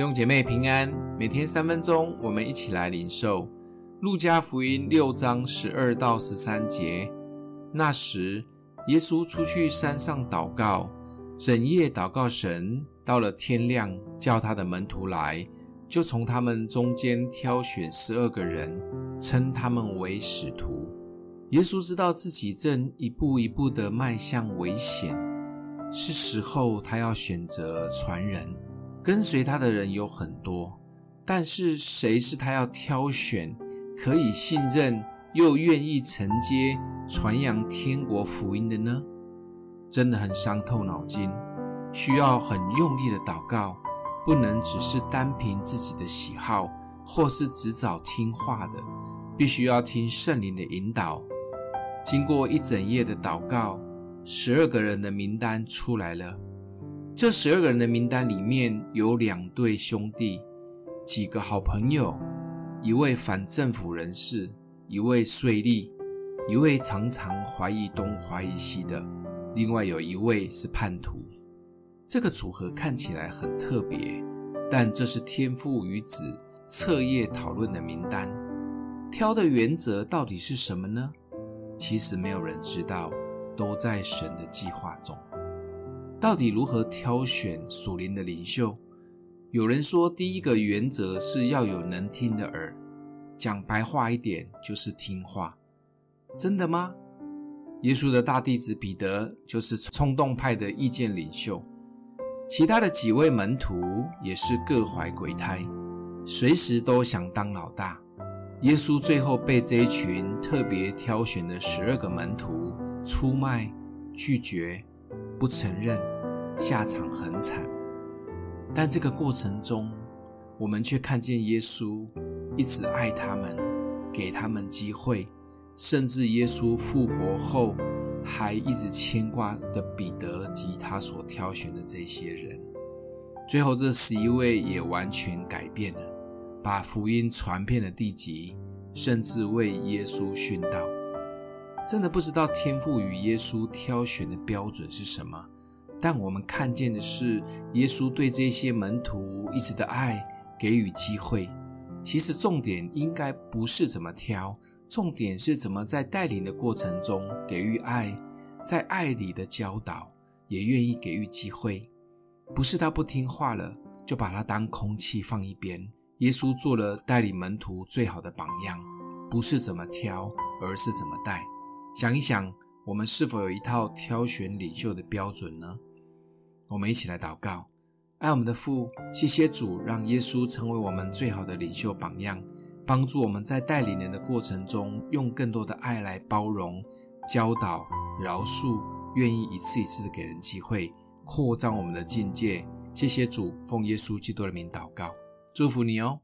弟兄姐妹平安，每天三分钟，我们一起来领受路加福音六章十二到十三节。那时，耶稣出去山上祷告，整夜祷告神。到了天亮，叫他的门徒来，就从他们中间挑选十二个人，称他们为使徒。耶稣知道自己正一步一步地迈向危险，是时候他要选择传人。跟随他的人有很多，但是谁是他要挑选、可以信任又愿意承接传扬天国福音的呢？真的很伤透脑筋，需要很用力的祷告，不能只是单凭自己的喜好，或是只找听话的，必须要听圣灵的引导。经过一整夜的祷告，十二个人的名单出来了。这十二个人的名单里面有两对兄弟，几个好朋友，一位反政府人士，一位税吏，一位常常怀疑东怀疑西的，另外有一位是叛徒。这个组合看起来很特别，但这是天父与子彻夜讨论的名单。挑的原则到底是什么呢？其实没有人知道，都在神的计划中。到底如何挑选属灵的领袖？有人说，第一个原则是要有能听的耳，讲白话一点就是听话。真的吗？耶稣的大弟子彼得就是冲动派的意见领袖，其他的几位门徒也是各怀鬼胎，随时都想当老大。耶稣最后被这一群特别挑选的十二个门徒出卖、拒绝。不承认，下场很惨。但这个过程中，我们却看见耶稣一直爱他们，给他们机会，甚至耶稣复活后还一直牵挂的彼得及他所挑选的这些人。最后，这十一位也完全改变了，把福音传遍了地极，甚至为耶稣殉道。真的不知道天父与耶稣挑选的标准是什么，但我们看见的是耶稣对这些门徒一直的爱，给予机会。其实重点应该不是怎么挑，重点是怎么在带领的过程中给予爱，在爱里的教导，也愿意给予机会。不是他不听话了，就把他当空气放一边。耶稣做了带领门徒最好的榜样，不是怎么挑，而是怎么带。想一想，我们是否有一套挑选领袖的标准呢？我们一起来祷告，爱我们的父，谢谢主，让耶稣成为我们最好的领袖榜样，帮助我们在带领人的过程中，用更多的爱来包容、教导、饶恕，愿意一次一次的给人机会，扩张我们的境界。谢谢主，奉耶稣基督的名祷告，祝福你哦。